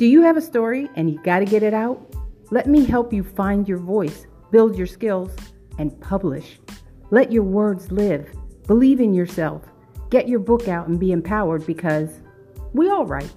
Do you have a story and you got to get it out? Let me help you find your voice, build your skills, and publish. Let your words live. Believe in yourself. Get your book out and be empowered because we all write.